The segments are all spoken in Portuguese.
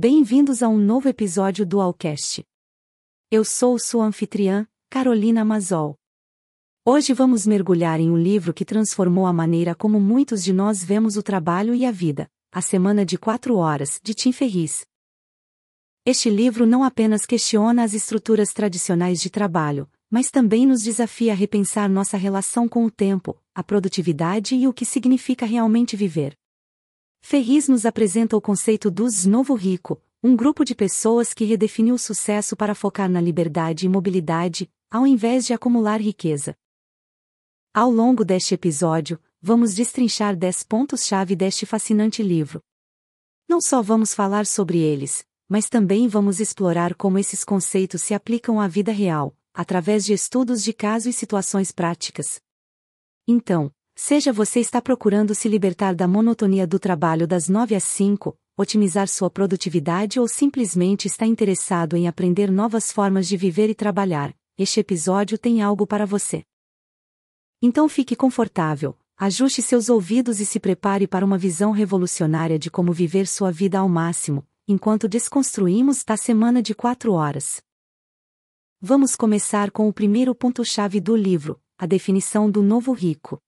Bem-vindos a um novo episódio do Alcast. Eu sou sua anfitriã, Carolina Mazol. Hoje vamos mergulhar em um livro que transformou a maneira como muitos de nós vemos o trabalho e a vida, A Semana de Quatro Horas, de Tim Ferriss. Este livro não apenas questiona as estruturas tradicionais de trabalho, mas também nos desafia a repensar nossa relação com o tempo, a produtividade e o que significa realmente viver. Ferris nos apresenta o conceito dos novo rico, um grupo de pessoas que redefiniu o sucesso para focar na liberdade e mobilidade, ao invés de acumular riqueza. Ao longo deste episódio, vamos destrinchar 10 pontos-chave deste fascinante livro. Não só vamos falar sobre eles, mas também vamos explorar como esses conceitos se aplicam à vida real, através de estudos de caso e situações práticas. Então, seja você está procurando se libertar da monotonia do trabalho das 9 às 5, otimizar sua produtividade ou simplesmente está interessado em aprender novas formas de viver e trabalhar, este episódio tem algo para você. Então fique confortável, ajuste seus ouvidos e se prepare para uma visão revolucionária de como viver sua vida ao máximo, enquanto desconstruímos a semana de quatro horas. Vamos começar com o primeiro ponto-chave do livro, a definição do novo rico.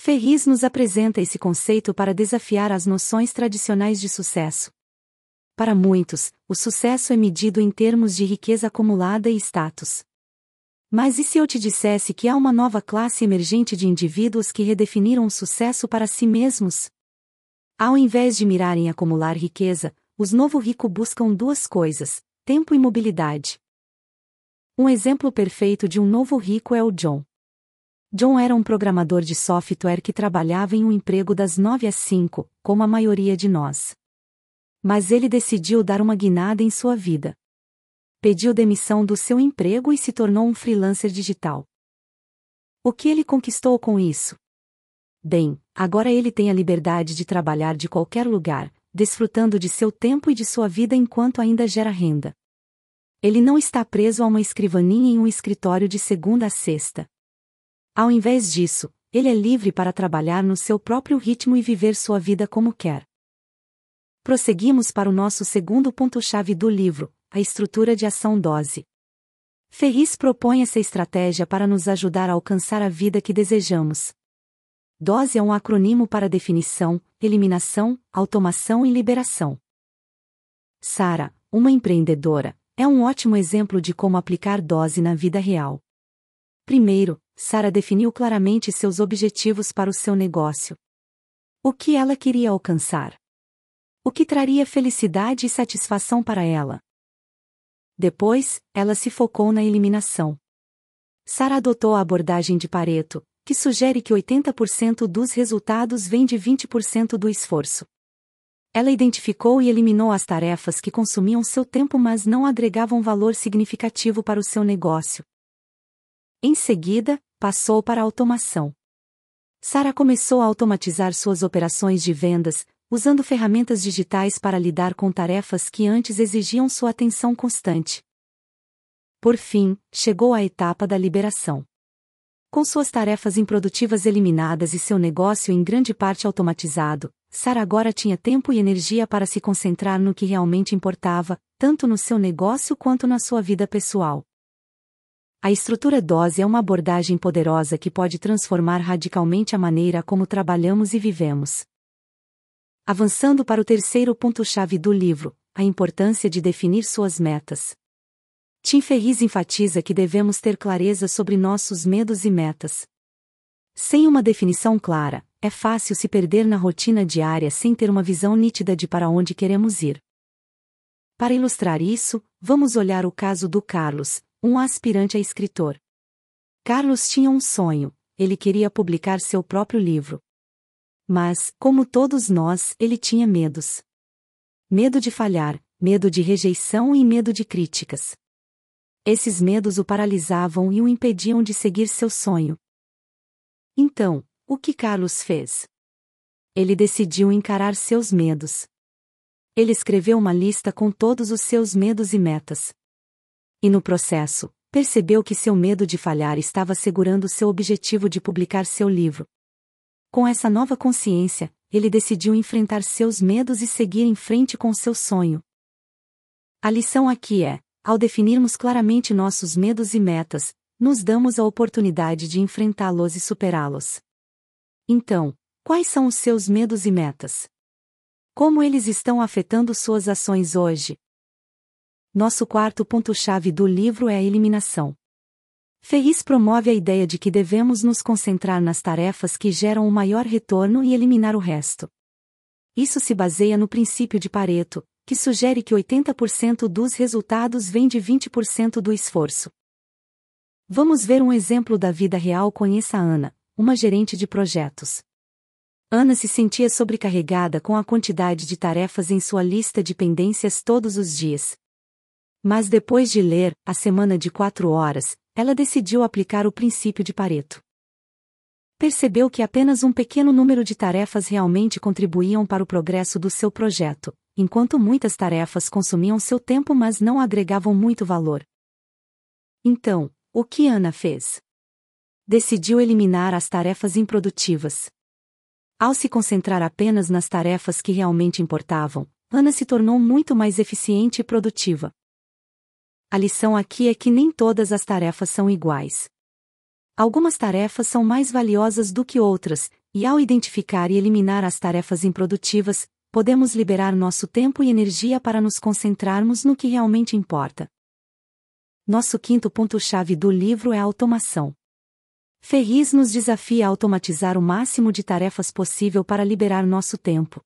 Ferris nos apresenta esse conceito para desafiar as noções tradicionais de sucesso. Para muitos, o sucesso é medido em termos de riqueza acumulada e status. Mas e se eu te dissesse que há uma nova classe emergente de indivíduos que redefiniram o sucesso para si mesmos? Ao invés de mirar em acumular riqueza, os novo rico buscam duas coisas: tempo e mobilidade. Um exemplo perfeito de um novo rico é o John. John era um programador de software que trabalhava em um emprego das 9 às 5, como a maioria de nós. Mas ele decidiu dar uma guinada em sua vida. Pediu demissão do seu emprego e se tornou um freelancer digital. O que ele conquistou com isso? Bem, agora ele tem a liberdade de trabalhar de qualquer lugar, desfrutando de seu tempo e de sua vida enquanto ainda gera renda. Ele não está preso a uma escrivaninha em um escritório de segunda a sexta. Ao invés disso, ele é livre para trabalhar no seu próprio ritmo e viver sua vida como quer. Prosseguimos para o nosso segundo ponto-chave do livro, a estrutura de ação-dose. Ferris propõe essa estratégia para nos ajudar a alcançar a vida que desejamos. DOSE é um acrônimo para definição, eliminação, automação e liberação. Sara, uma empreendedora, é um ótimo exemplo de como aplicar dose na vida real. Primeiro, Sara definiu claramente seus objetivos para o seu negócio. O que ela queria alcançar? O que traria felicidade e satisfação para ela? Depois, ela se focou na eliminação. Sara adotou a abordagem de Pareto, que sugere que 80% dos resultados vem de 20% do esforço. Ela identificou e eliminou as tarefas que consumiam seu tempo mas não agregavam valor significativo para o seu negócio. Em seguida, passou para a automação. Sara começou a automatizar suas operações de vendas, usando ferramentas digitais para lidar com tarefas que antes exigiam sua atenção constante. Por fim, chegou a etapa da liberação. Com suas tarefas improdutivas eliminadas e seu negócio em grande parte automatizado, Sara agora tinha tempo e energia para se concentrar no que realmente importava, tanto no seu negócio quanto na sua vida pessoal. A estrutura dose é uma abordagem poderosa que pode transformar radicalmente a maneira como trabalhamos e vivemos. Avançando para o terceiro ponto-chave do livro, a importância de definir suas metas. Tim Ferriss enfatiza que devemos ter clareza sobre nossos medos e metas. Sem uma definição clara, é fácil se perder na rotina diária sem ter uma visão nítida de para onde queremos ir. Para ilustrar isso, vamos olhar o caso do Carlos, um aspirante a escritor. Carlos tinha um sonho, ele queria publicar seu próprio livro. Mas, como todos nós, ele tinha medos. Medo de falhar, medo de rejeição e medo de críticas. Esses medos o paralisavam e o impediam de seguir seu sonho. Então, o que Carlos fez? Ele decidiu encarar seus medos. Ele escreveu uma lista com todos os seus medos e metas. E no processo, percebeu que seu medo de falhar estava segurando seu objetivo de publicar seu livro. Com essa nova consciência, ele decidiu enfrentar seus medos e seguir em frente com seu sonho. A lição aqui é: ao definirmos claramente nossos medos e metas, nos damos a oportunidade de enfrentá-los e superá-los. Então, quais são os seus medos e metas? Como eles estão afetando suas ações hoje? Nosso quarto ponto-chave do livro é a eliminação. Ferris promove a ideia de que devemos nos concentrar nas tarefas que geram o maior retorno e eliminar o resto. Isso se baseia no princípio de Pareto, que sugere que 80% dos resultados vem de 20% do esforço. Vamos ver um exemplo da vida real Conheça Ana, uma gerente de projetos. Ana se sentia sobrecarregada com a quantidade de tarefas em sua lista de pendências todos os dias. Mas depois de ler A Semana de Quatro Horas, ela decidiu aplicar o princípio de Pareto. Percebeu que apenas um pequeno número de tarefas realmente contribuíam para o progresso do seu projeto, enquanto muitas tarefas consumiam seu tempo mas não agregavam muito valor. Então, o que Ana fez? Decidiu eliminar as tarefas improdutivas. Ao se concentrar apenas nas tarefas que realmente importavam, Ana se tornou muito mais eficiente e produtiva. A lição aqui é que nem todas as tarefas são iguais. Algumas tarefas são mais valiosas do que outras, e ao identificar e eliminar as tarefas improdutivas, podemos liberar nosso tempo e energia para nos concentrarmos no que realmente importa. Nosso quinto ponto-chave do livro é a automação. Ferris nos desafia a automatizar o máximo de tarefas possível para liberar nosso tempo.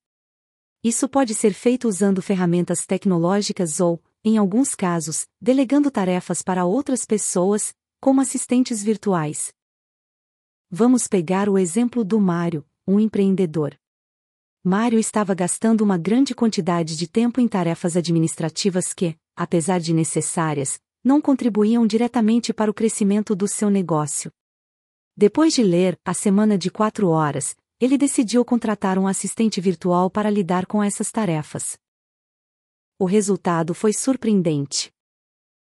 Isso pode ser feito usando ferramentas tecnológicas ou, em alguns casos, delegando tarefas para outras pessoas, como assistentes virtuais. Vamos pegar o exemplo do Mário, um empreendedor. Mário estava gastando uma grande quantidade de tempo em tarefas administrativas que, apesar de necessárias, não contribuíam diretamente para o crescimento do seu negócio. Depois de ler A Semana de Quatro Horas, ele decidiu contratar um assistente virtual para lidar com essas tarefas o resultado foi surpreendente.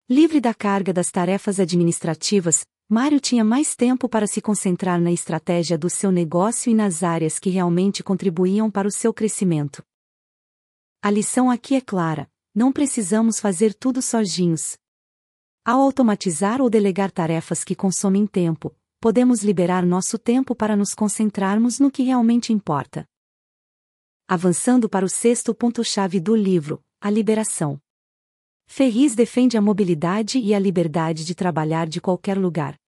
Livre da carga das tarefas administrativas, Mário tinha mais tempo para se concentrar na estratégia do seu negócio e nas áreas que realmente contribuíam para o seu crescimento. A lição aqui é clara: não precisamos fazer tudo sozinhos. Ao automatizar ou delegar tarefas que consomem tempo, podemos liberar nosso tempo para nos concentrarmos no que realmente importa. Avançando para o sexto ponto-chave do livro, a liberação. Ferris defende a mobilidade e a liberdade de trabalhar de qualquer lugar.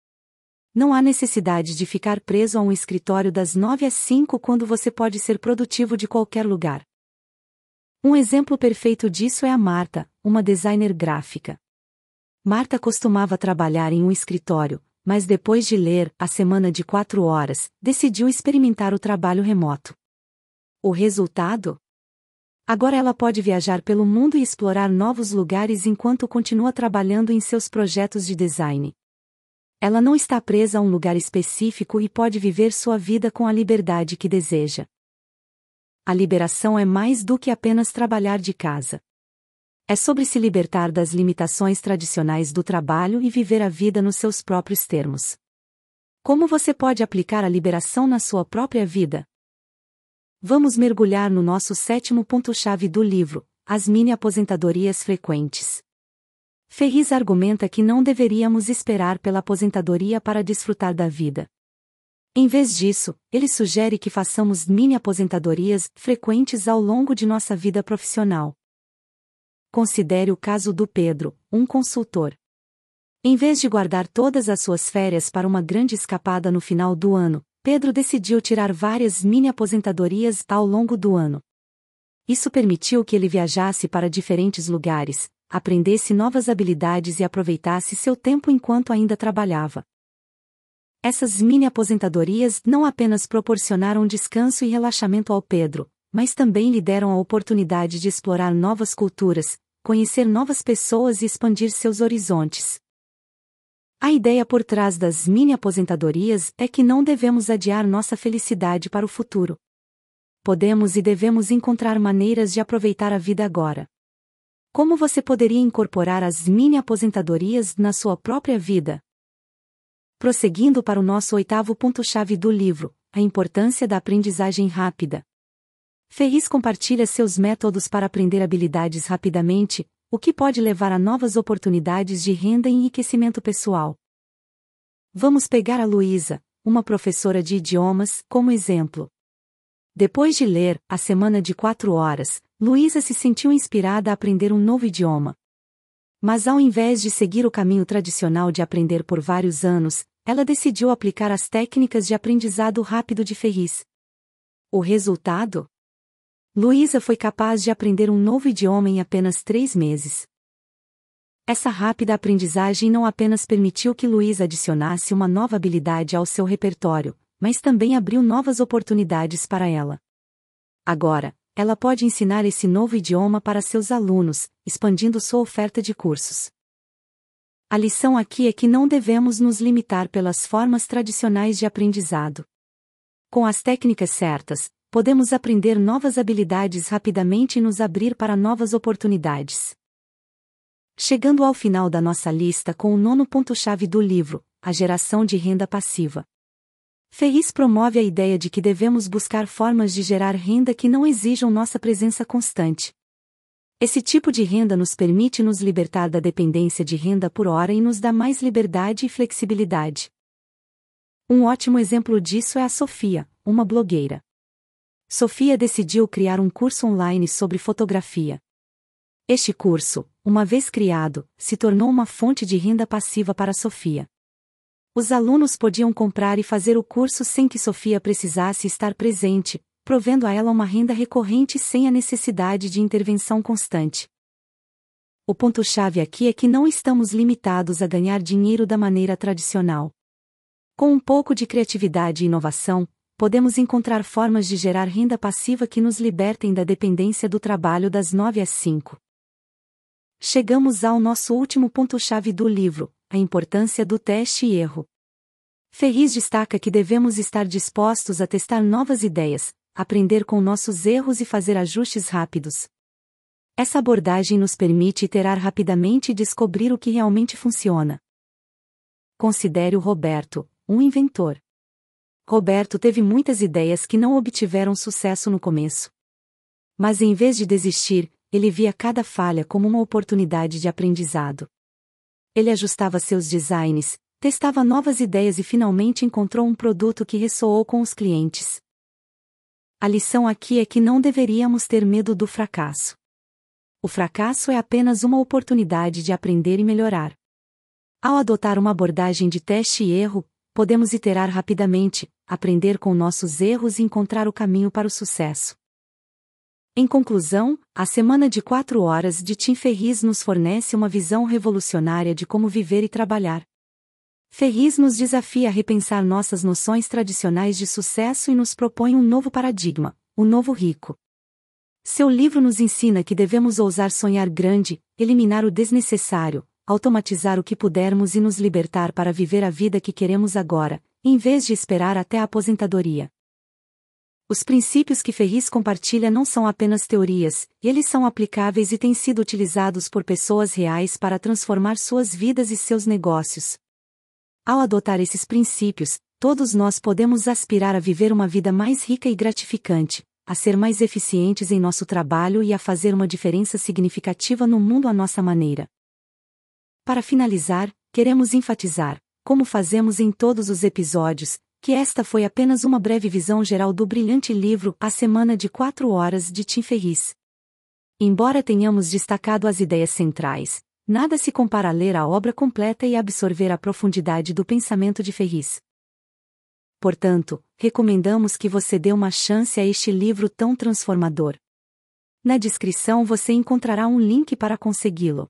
Não há necessidade de ficar preso a um escritório das 9 às 5 quando você pode ser produtivo de qualquer lugar. Um exemplo perfeito disso é a Marta, uma designer gráfica. Marta costumava trabalhar em um escritório, mas depois de ler A Semana de Quatro Horas, decidiu experimentar o trabalho remoto. O resultado? Agora ela pode viajar pelo mundo e explorar novos lugares enquanto continua trabalhando em seus projetos de design. Ela não está presa a um lugar específico e pode viver sua vida com a liberdade que deseja. A liberação é mais do que apenas trabalhar de casa. É sobre se libertar das limitações tradicionais do trabalho e viver a vida nos seus próprios termos. Como você pode aplicar a liberação na sua própria vida? Vamos mergulhar no nosso sétimo ponto-chave do livro, as mini-aposentadorias frequentes. Ferris argumenta que não deveríamos esperar pela aposentadoria para desfrutar da vida. Em vez disso, ele sugere que façamos mini-aposentadorias frequentes ao longo de nossa vida profissional. Considere o caso do Pedro, um consultor. Em vez de guardar todas as suas férias para uma grande escapada no final do ano, Pedro decidiu tirar várias mini-aposentadorias ao longo do ano. Isso permitiu que ele viajasse para diferentes lugares, aprendesse novas habilidades e aproveitasse seu tempo enquanto ainda trabalhava. Essas mini-aposentadorias não apenas proporcionaram descanso e relaxamento ao Pedro, mas também lhe deram a oportunidade de explorar novas culturas, conhecer novas pessoas e expandir seus horizontes. A ideia por trás das mini-aposentadorias é que não devemos adiar nossa felicidade para o futuro. Podemos e devemos encontrar maneiras de aproveitar a vida agora. Como você poderia incorporar as mini-aposentadorias na sua própria vida? Prosseguindo para o nosso oitavo ponto-chave do livro, a importância da aprendizagem rápida. Ferris compartilha seus métodos para aprender habilidades rapidamente, o que pode levar a novas oportunidades de renda e enriquecimento pessoal. Vamos pegar a Luísa, uma professora de idiomas, como exemplo. Depois de ler A Semana de Quatro Horas, Luísa se sentiu inspirada a aprender um novo idioma. Mas ao invés de seguir o caminho tradicional de aprender por vários anos, ela decidiu aplicar as técnicas de aprendizado rápido de Ferris. O resultado? Luísa foi capaz de aprender um novo idioma em apenas três meses. Essa rápida aprendizagem não apenas permitiu que Luísa adicionasse uma nova habilidade ao seu repertório, mas também abriu novas oportunidades para ela. Agora, ela pode ensinar esse novo idioma para seus alunos, expandindo sua oferta de cursos. A lição aqui é que não devemos nos limitar pelas formas tradicionais de aprendizado. Com as técnicas certas, podemos aprender novas habilidades rapidamente e nos abrir para novas oportunidades. Chegando ao final da nossa lista com o nono ponto-chave do livro, a geração de renda passiva. Ferris promove a ideia de que devemos buscar formas de gerar renda que não exijam nossa presença constante. Esse tipo de renda nos permite nos libertar da dependência de renda por hora e nos dá mais liberdade e flexibilidade. Um ótimo exemplo disso é a Sofia, uma blogueira. Sofia decidiu criar um curso online sobre fotografia. Este curso, uma vez criado, se tornou uma fonte de renda passiva para Sofia. Os alunos podiam comprar e fazer o curso sem que Sofia precisasse estar presente, provendo a ela uma renda recorrente sem a necessidade de intervenção constante. O ponto-chave aqui é que não estamos limitados a ganhar dinheiro da maneira tradicional. Com um pouco de criatividade e inovação, podemos encontrar formas de gerar renda passiva que nos libertem da dependência do trabalho das 9 às 5. Chegamos ao nosso último ponto-chave do livro, a importância do teste e erro. Ferris destaca que devemos estar dispostos a testar novas ideias, aprender com nossos erros e fazer ajustes rápidos. Essa abordagem nos permite iterar rapidamente e descobrir o que realmente funciona. Considere o Roberto, um inventor. Roberto teve muitas ideias que não obtiveram sucesso no começo. Mas em vez de desistir, ele via cada falha como uma oportunidade de aprendizado. Ele ajustava seus designs, testava novas ideias e finalmente encontrou um produto que ressoou com os clientes. A lição aqui é que não deveríamos ter medo do fracasso. O fracasso é apenas uma oportunidade de aprender e melhorar. Ao adotar uma abordagem de teste e erro, podemos iterar rapidamente, aprender com nossos erros e encontrar o caminho para o sucesso. Em conclusão, a semana de quatro horas de Tim Ferriss nos fornece uma visão revolucionária de como viver e trabalhar. Ferriss nos desafia a repensar nossas noções tradicionais de sucesso e nos propõe um novo paradigma, o novo rico. Seu livro nos ensina que devemos ousar sonhar grande, eliminar o desnecessário, automatizar o que pudermos e nos libertar para viver a vida que queremos agora, em vez de esperar até a aposentadoria. Os princípios que Ferris compartilha não são apenas teorias, eles são aplicáveis e têm sido utilizados por pessoas reais para transformar suas vidas e seus negócios. Ao adotar esses princípios, todos nós podemos aspirar a viver uma vida mais rica e gratificante, a ser mais eficientes em nosso trabalho e a fazer uma diferença significativa no mundo à nossa maneira. Para finalizar, queremos enfatizar, como fazemos em todos os episódios, que esta foi apenas uma breve visão geral do brilhante livro A Semana de Quatro Horas de Tim Ferriss. Embora tenhamos destacado as ideias centrais, nada se compara a ler a obra completa e absorver a profundidade do pensamento de Ferriss. Portanto, recomendamos que você dê uma chance a este livro tão transformador. Na descrição você encontrará um link para consegui-lo.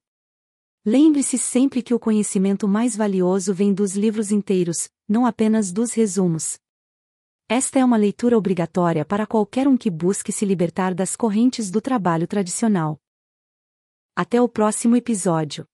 Lembre-se sempre que o conhecimento mais valioso vem dos livros inteiros, não apenas dos resumos. Esta é uma leitura obrigatória para qualquer um que busque se libertar das correntes do trabalho tradicional. Até o próximo episódio.